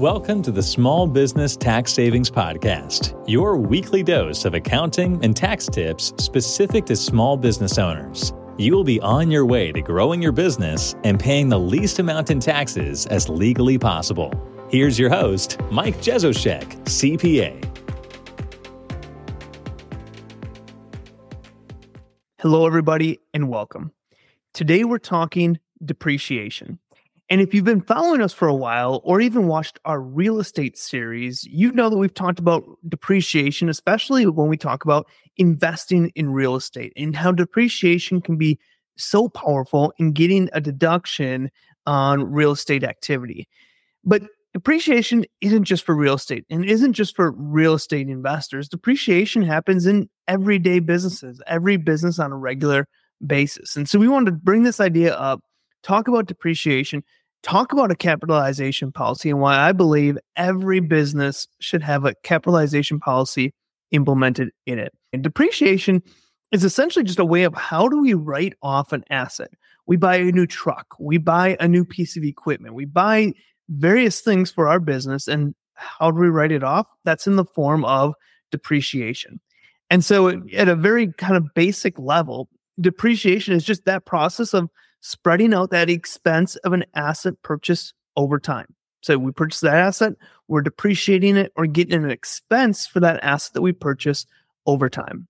Welcome to the Small Business Tax Savings Podcast, your weekly dose of accounting and tax tips specific to small business owners. You will be on your way to growing your business and paying the least amount in taxes as legally possible. Here's your host, Mike Jesowshek, CPA. Hello, everybody, and welcome. Today we're talking depreciation. And if you've been following us for a while or even watched our real estate series, you know that we've talked about depreciation, especially when we talk about investing in real estate and how depreciation can be so powerful in getting a deduction on real estate activity. But depreciation isn't just for real estate and isn't just for real estate investors. Depreciation happens in everyday businesses, every business on a regular basis. And so we wanted to bring this idea up, talk about depreciation, talk about a capitalization policy and why I believe every business should have a capitalization policy implemented in it. And depreciation is essentially just a way of how do we write off an asset? We buy a new truck, we buy a new piece of equipment, we buy various things for our business. And how do we write it off? That's in the form of depreciation. And so, at a very kind of basic level, depreciation is just that process of spreading out that expense of an asset purchase over time. So we purchase that asset, we're depreciating it or getting an expense for that asset that we purchase over time.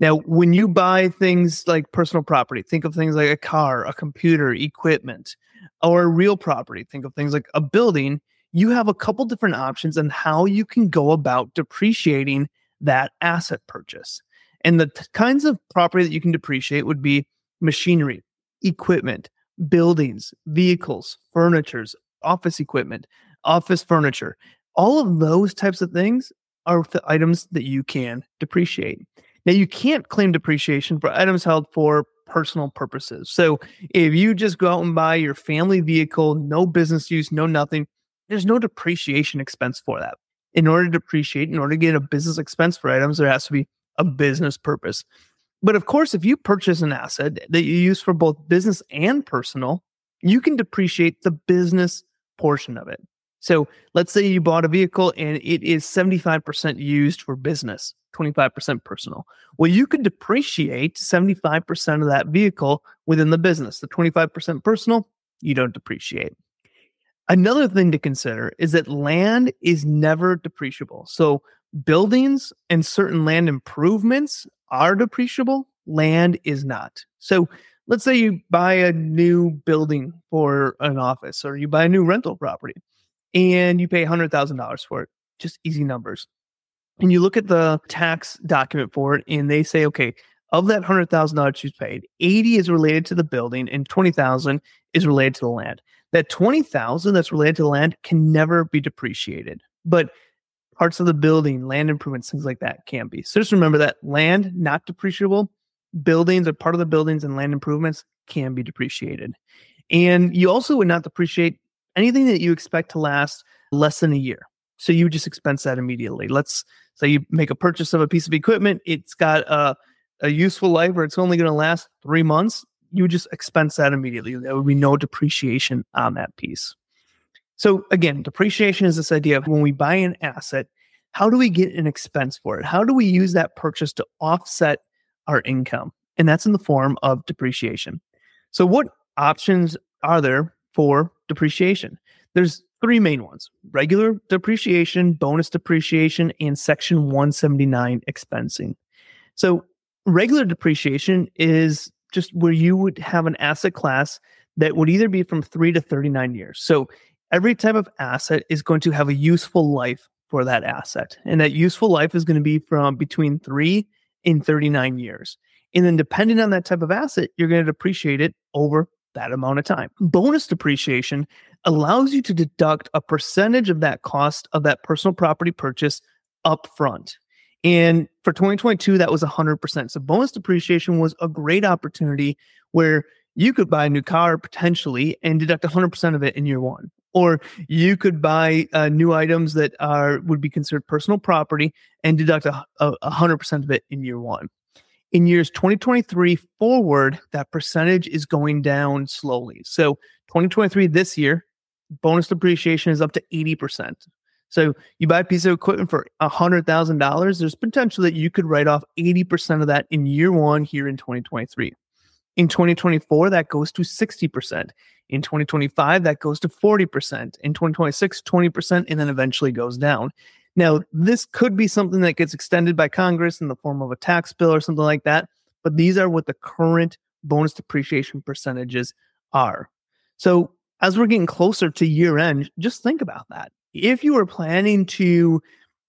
Now, when you buy things like personal property, think of things like a car, a computer, equipment, or real property, think of things like a building. You have a couple different options on how you can go about depreciating that asset purchase. And the t- kinds of property that you can depreciate would be machinery, equipment, buildings, vehicles, furnitures, office equipment, office furniture. All of those types of things are the items that you can depreciate. Now, you can't claim depreciation for items held for personal purposes. So, if you just go out and buy your family vehicle, no business use, no nothing, there's no depreciation expense for that. In order to depreciate, in order to get a business expense for items, there has to be a business purpose. But of course, if you purchase an asset that you use for both business and personal, you can depreciate the business portion of it. So let's say you bought a vehicle and it is 75% used for business, 25% personal. Well, you could depreciate 75% of that vehicle within the business. The 25% personal, you don't depreciate. Another thing to consider is that land is never depreciable. So buildings and certain land improvements are depreciable, land is not. So let's say you buy a new building for an office or you buy a new rental property and you pay $100,000 for it, just easy numbers. And you look at the tax document for it and they say, okay, of that $100,000 you paid, 80 is related to the building and 20,000 is related to the land. That 20,000 that's related to the land can never be depreciated. But parts of the building, land improvements, things like that can be. So just remember that land not depreciable, buildings or part of the buildings and land improvements can be depreciated. And you also would not depreciate anything that you expect to last less than a year. So you just expense that immediately. Let's say you make a purchase of a piece of equipment, it's got a, a useful life or it's only going to last three months. You just expense that immediately. There would be no depreciation on that piece. So again, depreciation is this idea of when we buy an asset, how do we get an expense for it? How do we use that purchase to offset our income? And that's in the form of depreciation. So what options are there for depreciation? There's three main ones regular depreciation, bonus depreciation, and Section 179 expensing. So, regular depreciation is just where you would have an asset class that would either be from three to 39 years. So, every type of asset is going to have a useful life for that asset. And that useful life is going to be from between three and 39 years. And then, depending on that type of asset, you're going to depreciate it over that amount of time. Bonus depreciation allows you to deduct a percentage of that cost of that personal property purchase up front. And for 2022, that was 100%. So, bonus depreciation was a great opportunity where you could buy a new car potentially and deduct 100% of it in year one or you could buy uh, new items that are would be considered personal property and deduct a, a, 100% of it in year one in years 2023 forward that percentage is going down slowly so 2023 this year bonus depreciation is up to 80%. So you buy a piece of equipment for $100,000, there's potential that you could write off 80% of that in year one here in 2023. In 2024, that goes to 60%. In 2025, that goes to 40%. In 2026, 20%, and then eventually goes down. Now, this could be something that gets extended by Congress in the form of a tax bill or something like that, but these are what the current bonus depreciation percentages are. So, as we're getting closer to year end, just think about that if you are planning to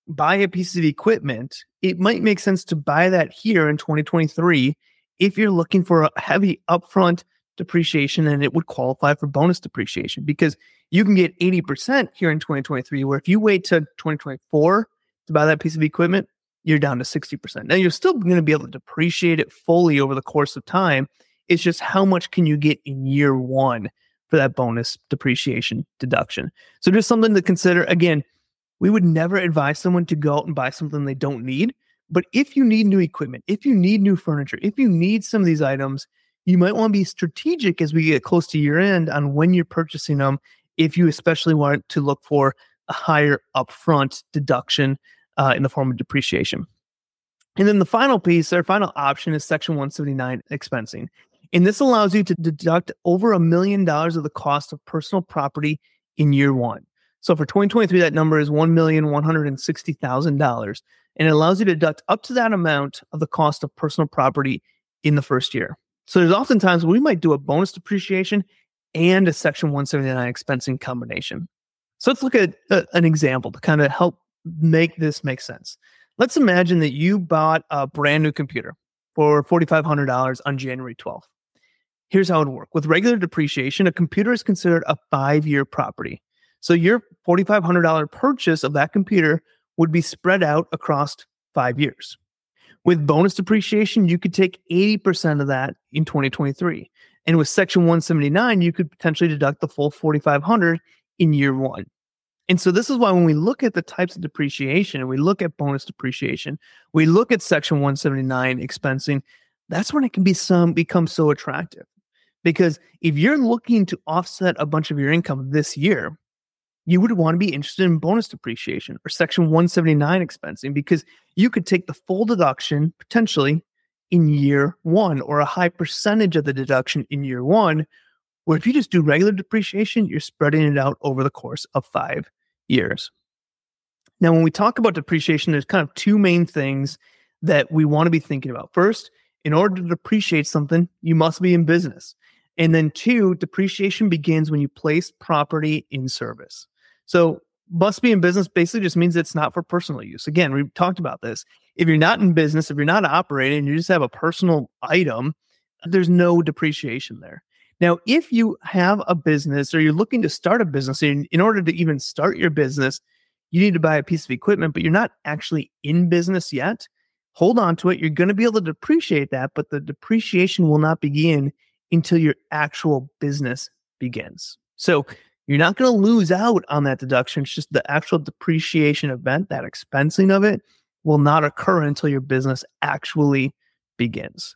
buy a piece of equipment, it might make sense to buy that here in 2023 if you're looking for a heavy upfront depreciation and it would qualify for bonus depreciation because you can get 80% here in 2023 where if you wait to 2024 to buy that piece of equipment you're down to 60% now you're still going to be able to depreciate it fully over the course of time it's just how much can you get in year one for that bonus depreciation deduction. So just something to consider. Again, we would never advise someone to go out and buy something they don't need. But if you need new equipment, if you need new furniture, if you need some of these items, you might want to be strategic as we get close to year end on when you're purchasing them. If you especially want to look for a higher upfront deduction uh, in the form of depreciation. And then the final piece, our final option is Section 179 expensing. And this allows you to deduct over a million dollars of the cost of personal property in year one. So for 2023, that number is $1,160,000. And it allows you to deduct up to that amount of the cost of personal property in the first year. So there's oftentimes we might do a bonus depreciation and a Section 179 expensing combination. So let's look at a, an example to kind of help make this make sense. Let's imagine that you bought a brand new computer for $4,500 on January 12th. Here's how it would work. With regular depreciation, a computer is considered a five year property. So your $4,500 purchase of that computer would be spread out across five years. With bonus depreciation, you could take 80% of that in 2023. And with Section 179, you could potentially deduct the full 4500 in year one. And so this is why when we look at the types of depreciation and we look at bonus depreciation, we look at Section 179 expensing, that's when it can be some become so attractive. Because if you're looking to offset a bunch of your income this year, you would want to be interested in bonus depreciation or Section 179 expensing because you could take the full deduction potentially in year one or a high percentage of the deduction in year one. Where if you just do regular depreciation, you're spreading it out over the course of five years. Now, when we talk about depreciation, there's kind of two main things that we want to be thinking about. First, in order to depreciate something, you must be in business. And then two, depreciation begins when you place property in service. So must be in business basically just means it's not for personal use. Again, we've talked about this. If you're not in business, if you're not operating, you just have a personal item, there's no depreciation there. Now, if you have a business or you're looking to start a business, in, in order to even start your business, you need to buy a piece of equipment, but you're not actually in business yet. Hold on to it. You're going to be able to depreciate that, but the depreciation will not begin until your actual business begins. So you're not going to lose out on that deduction. It's just the actual depreciation event, that expensing of it will not occur until your business actually begins.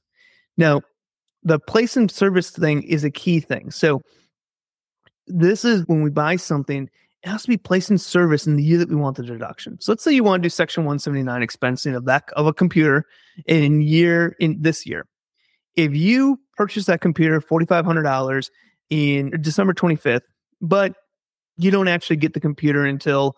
Now, the place and service thing is a key thing. So this is when we buy something, it has to be placed in service in the year that we want the deduction. So let's say you want to do section 179 expensing of that of a computer in year in this year. If you purchase that computer $4,500 in December 25th, but you don't actually get the computer until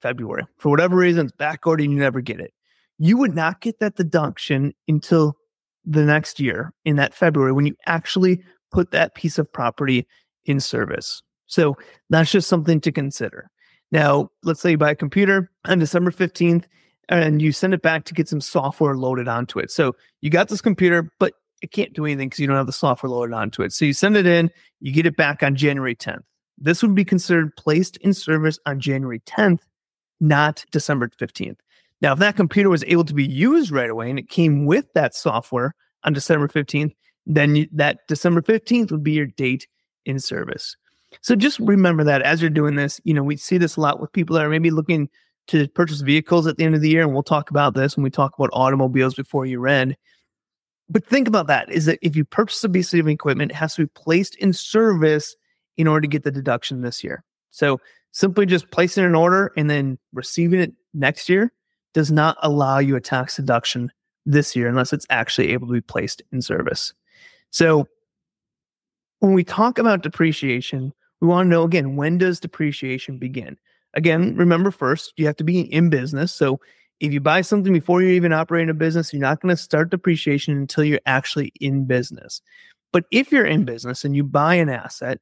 February. For whatever reason, it's backordered and you never get it. You would not get that deduction until the next year in that February when you actually put that piece of property in service. So that's just something to consider. Now, let's say you buy a computer on December 15th and you send it back to get some software loaded onto it. So you got this computer, but it can't do anything because you don't have the software loaded onto it. So you send it in, you get it back on January 10th. This would be considered placed in service on January 10th, not December 15th. Now, if that computer was able to be used right away and it came with that software on December 15th, then you, that December 15th would be your date in service. So just remember that as you're doing this, you know, we see this a lot with people that are maybe looking to purchase vehicles at the end of the year. And we'll talk about this when we talk about automobiles before you end but think about that is that if you purchase a piece of equipment, it has to be placed in service in order to get the deduction this year. So simply just placing an order and then receiving it next year does not allow you a tax deduction this year unless it's actually able to be placed in service. So when we talk about depreciation, we want to know again, when does depreciation begin? Again, remember first, you have to be in business. So if you buy something before you're even operating a business, you're not going to start depreciation until you're actually in business. But if you're in business and you buy an asset,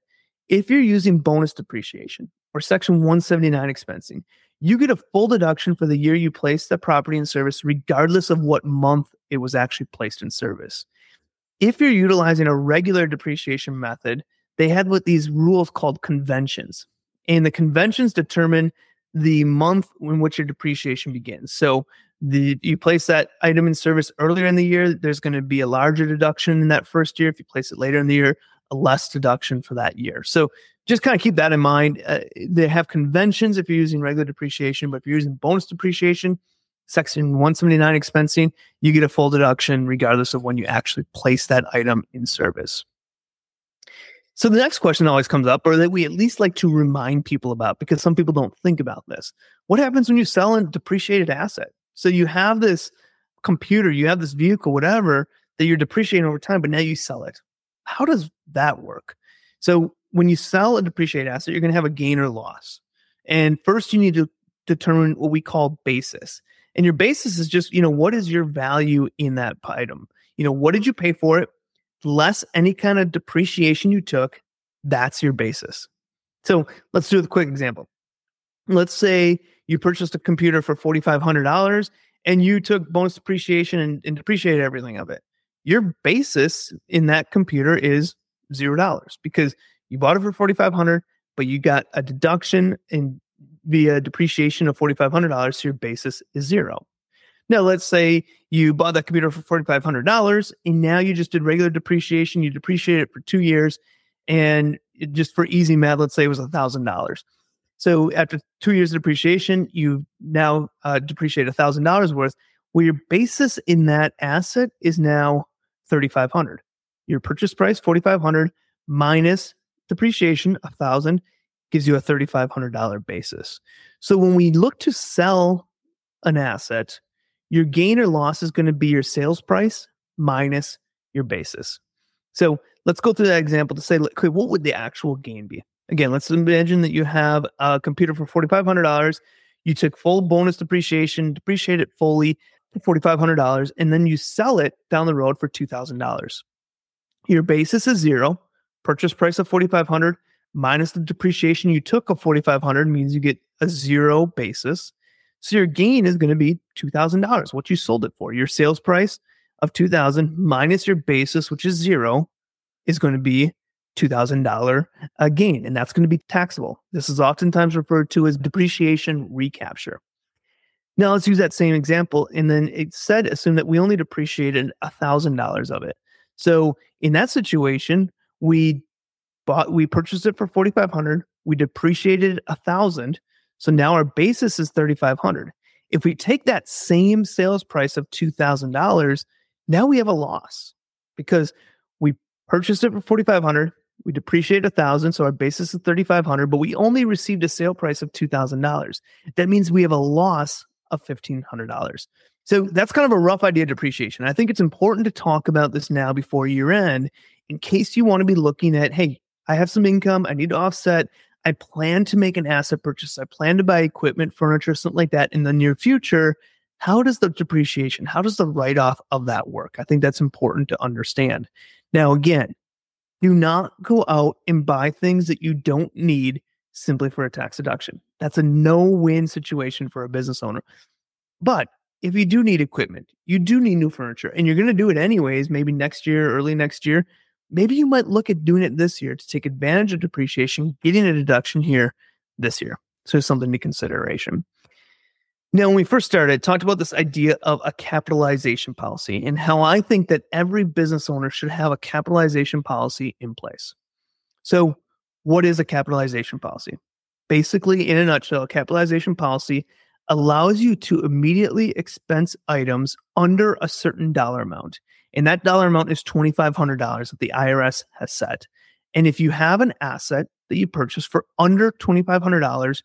if you're using bonus depreciation or Section 179 expensing, you get a full deduction for the year you placed the property in service, regardless of what month it was actually placed in service. If you're utilizing a regular depreciation method, they had what these rules called conventions. And the conventions determine the month in which your depreciation begins. So the you place that item in service earlier in the year, there's going to be a larger deduction in that first year. If you place it later in the year, less deduction for that year. So just kind of keep that in mind. Uh, they have conventions if you're using regular depreciation, but if you're using bonus depreciation, section 179 expensing, you get a full deduction regardless of when you actually place that item in service. So the next question always comes up, or that we at least like to remind people about, because some people don't think about this. What happens when you sell a depreciated asset? So you have this computer, you have this vehicle, whatever that you're depreciating over time, but now you sell it. How does that work? So when you sell a depreciated asset, you're going to have a gain or loss. And first, you need to determine what we call basis. And your basis is just, you know, what is your value in that item? You know, what did you pay for it? Less any kind of depreciation you took, that's your basis. So let's do a quick example. Let's say you purchased a computer for $4,500 and you took bonus depreciation and, and depreciated everything of it. Your basis in that computer is zero dollars because you bought it for 4500 but you got a deduction in via depreciation of $4500 so your basis is zero now let's say you bought that computer for $4500 and now you just did regular depreciation you depreciate it for two years and just for easy math let's say it was $1000 so after two years of depreciation, you now uh, depreciate thousand dollars worth. Well, your basis in that asset is now thirty five hundred. Your purchase price forty five hundred minus depreciation a thousand gives you a thirty five hundred dollar basis. So when we look to sell an asset, your gain or loss is going to be your sales price minus your basis. So let's go through that example to say, okay, what would the actual gain be? Again, let's imagine that you have a computer for $4,500. You took full bonus depreciation, depreciate it fully $4,500, and then you sell it down the road for $2,000. Your basis is zero. Purchase price of 4500 minus the depreciation you took of 4500 means you get a zero basis. So your gain is going to be $2,000, what you sold it for. Your sales price of 2000 minus your basis, which is zero, is going to be $2,000 a gain, and that's going to be taxable. This is oftentimes referred to as depreciation recapture. Now let's use that same example, and then it said assume that we only depreciated $1,000 of it. So in that situation, we bought, we purchased it for 4,500, we depreciated a thousand. So now our basis is 3,500. If we take that same sales price of $2,000, now we have a loss because we purchased it for 4,500, we depreciated a thousand, so our basis is thirty five hundred, but we only received a sale price of two thousand dollars. That means we have a loss of fifteen hundred dollars. So that's kind of a rough idea of depreciation. I think it's important to talk about this now before year end, in case you want to be looking at, hey, I have some income, I need to offset. I plan to make an asset purchase. I plan to buy equipment, furniture, something like that in the near future. How does the depreciation, how does the write off of that work? I think that's important to understand. Now, again, do not go out and buy things that you don't need simply for a tax deduction. That's a no win situation for a business owner. But if you do need equipment, you do need new furniture, and you're going to do it anyways, maybe next year, early next year, maybe you might look at doing it this year to take advantage of depreciation, getting a deduction here this year. So something to consideration. Now, when we first started, I talked about this idea of a capitalization policy and how I think that every business owner should have a capitalization policy in place. So, what is a capitalization policy? Basically, in a nutshell, a capitalization policy allows you to immediately expense items under a certain dollar amount. And that dollar amount is $2,500 that the IRS has set. And if you have an asset that you purchase for under $2,500,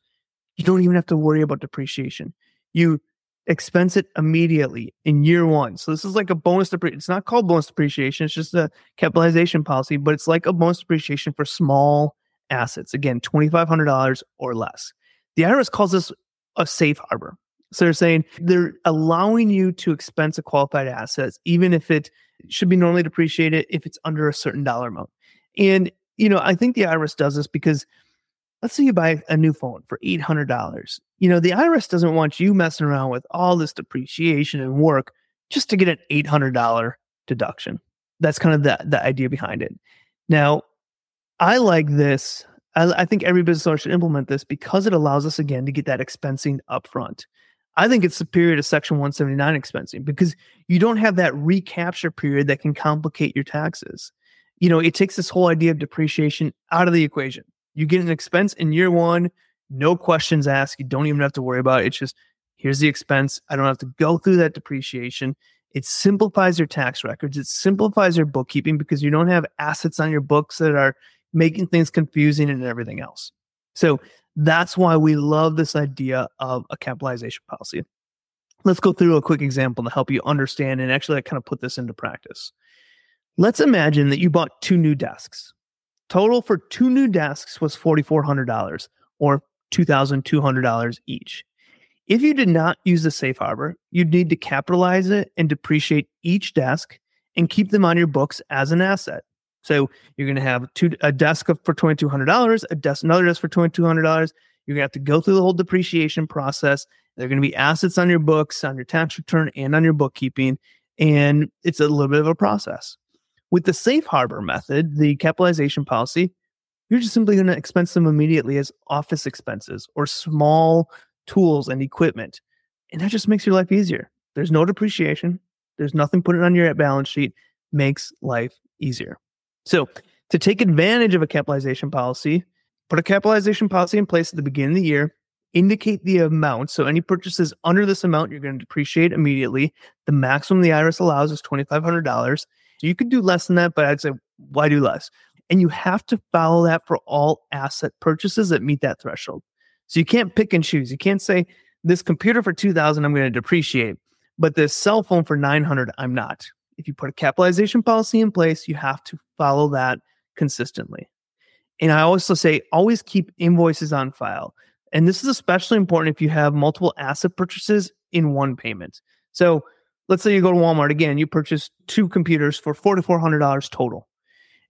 you don't even have to worry about depreciation. You expense it immediately in year one. So this is like a bonus depreciation. It's not called bonus depreciation. It's just a capitalization policy, but it's like a bonus depreciation for small assets. Again, $2,500 or less. The IRS calls this a safe harbor. So they're saying they're allowing you to expense a qualified asset, even if it should be normally depreciated if it's under a certain dollar amount. And, you know, I think the IRS does this because let's say you buy a new phone for $800. You know, the IRS doesn't want you messing around with all this depreciation and work just to get an $800 deduction. That's kind of the, the idea behind it. Now, I like this. I, I think every business owner should implement this because it allows us again to get that expensing upfront. I think it's superior to Section 179 expensing because you don't have that recapture period that can complicate your taxes. You know, it takes this whole idea of depreciation out of the equation. You get an expense in year one, no questions asked. You don't even have to worry about it. It's just here's the expense. I don't have to go through that depreciation. It simplifies your tax records. It simplifies your bookkeeping because you don't have assets on your books that are making things confusing and everything else. So that's why we love this idea of a capitalization policy. Let's go through a quick example to help you understand and actually kind of put this into practice. Let's imagine that you bought two new desks. Total for two new desks was $4,400 or $2,200 each. If you did not use the safe harbor, you'd need to capitalize it and depreciate each desk and keep them on your books as an asset. So you're going to have two a desk for twenty two hundred dollars, a desk another desk for twenty two hundred dollars. You're going to have to go through the whole depreciation process. There are going to be assets on your books, on your tax return, and on your bookkeeping, and it's a little bit of a process. With the safe harbor method, the capitalization policy, you're just simply going to expense them immediately as office expenses or small tools and equipment, and that just makes your life easier. There's no depreciation. There's nothing put it on your balance sheet. Makes life easier. So, to take advantage of a capitalization policy, put a capitalization policy in place at the beginning of the year, indicate the amount. So, any purchases under this amount, you're going to depreciate immediately. The maximum the IRS allows is $2,500. You could do less than that, but I'd say, why do less? And you have to follow that for all asset purchases that meet that threshold. So, you can't pick and choose. You can't say, this computer for 2000 I'm going to depreciate, but this cell phone for 900 I'm not if you put a capitalization policy in place, you have to follow that consistently. And I also say always keep invoices on file. And this is especially important if you have multiple asset purchases in one payment. So let's say you go to Walmart again, you purchase two computers for $4,400 total.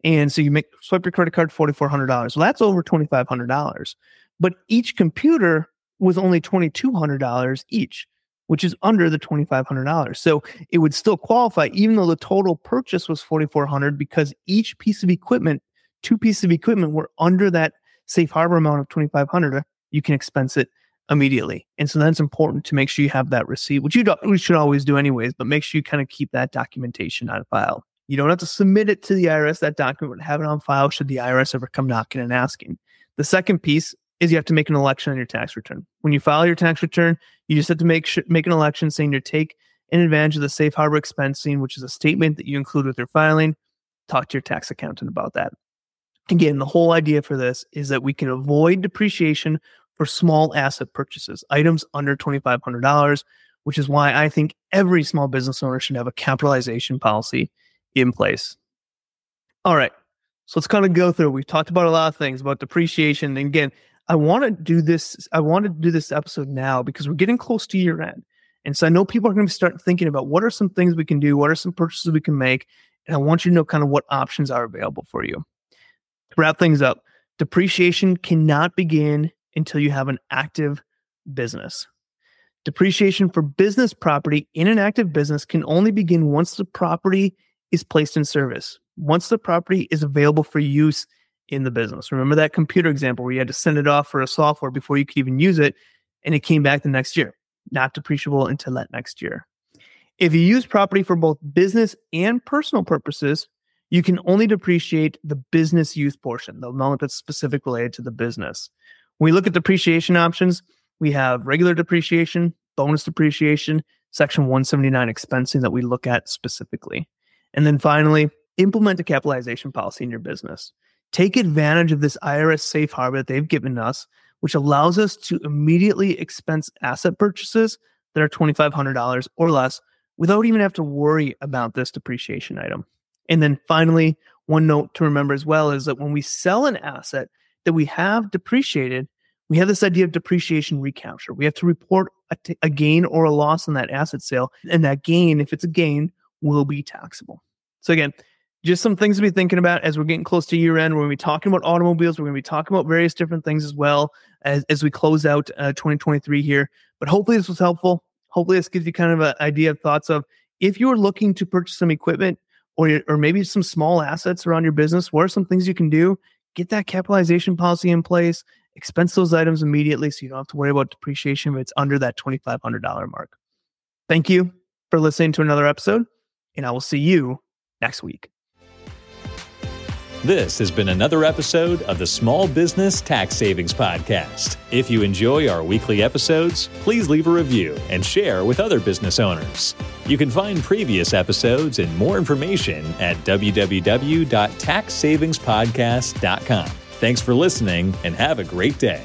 And so you make swipe your credit card $4,400. Well, that's over $2,500. But each computer was only $2,200 each which is under the $2,500. So it would still qualify, even though the total purchase was 4,400 because each piece of equipment, two pieces of equipment were under that safe harbor amount of 2,500. You can expense it immediately. And so that's important to make sure you have that receipt, which you we should always do anyways, but make sure you kind of keep that documentation on file. You don't have to submit it to the IRS, that document, but have it on file should the IRS ever come knocking and asking. The second piece is you have to make an election on your tax return. When you file your tax return, you just have to make sh- make an election saying you take an advantage of the safe harbor expensing, which is a statement that you include with your filing. Talk to your tax accountant about that. Again, the whole idea for this is that we can avoid depreciation for small asset purchases, items under $2,500, which is why I think every small business owner should have a capitalization policy in place. All right. So let's kind of go through. We've talked about a lot of things about depreciation. And again, I want to do this. I want to do this episode now because we're getting close to year end. And so I know people are going to start thinking about what are some things we can do? What are some purchases we can make? And I want you to know kind of what options are available for you. To wrap things up, depreciation cannot begin until you have an active business. Depreciation for business property in an active business can only begin once the property is placed in service, once the property is available for use in the business. Remember that computer example where you had to send it off for a software before you could even use it, and it came back the next year, not depreciable until that next year. If you use property for both business and personal purposes, you can only depreciate the business use portion, the amount that's specific related to the business. When we look at depreciation options, we have regular depreciation, bonus depreciation, section 179 expensing that we look at specifically. And then finally, implement a capitalization policy in your business take advantage of this IRS safe harbor that they've given us, which allows us to immediately expense asset purchases that are $2,500 or less without even have to worry about this depreciation item. And then finally, one note to remember as well is that when we sell an asset that we have depreciated, we have this idea of depreciation recapture. We have to report a, t- a gain or a loss on that asset sale. And that gain, if it's a gain, will be taxable. So again, just some things to be thinking about as we're getting close to year end. We're going to be talking about automobiles. We're going to be talking about various different things as well as, as we close out uh, 2023 here. But hopefully this was helpful. Hopefully this gives you kind of an idea of thoughts of if you're looking to purchase some equipment or, or maybe some small assets around your business, what are some things you can do? Get that capitalization policy in place, expense those items immediately so you don't have to worry about depreciation if it's under that $2,500 mark. Thank you for listening to another episode, and I will see you next week. This has been another episode of the Small Business Tax Savings Podcast. If you enjoy our weekly episodes, please leave a review and share with other business owners. You can find previous episodes and more information at www.taxsavingspodcast.com. Thanks for listening and have a great day.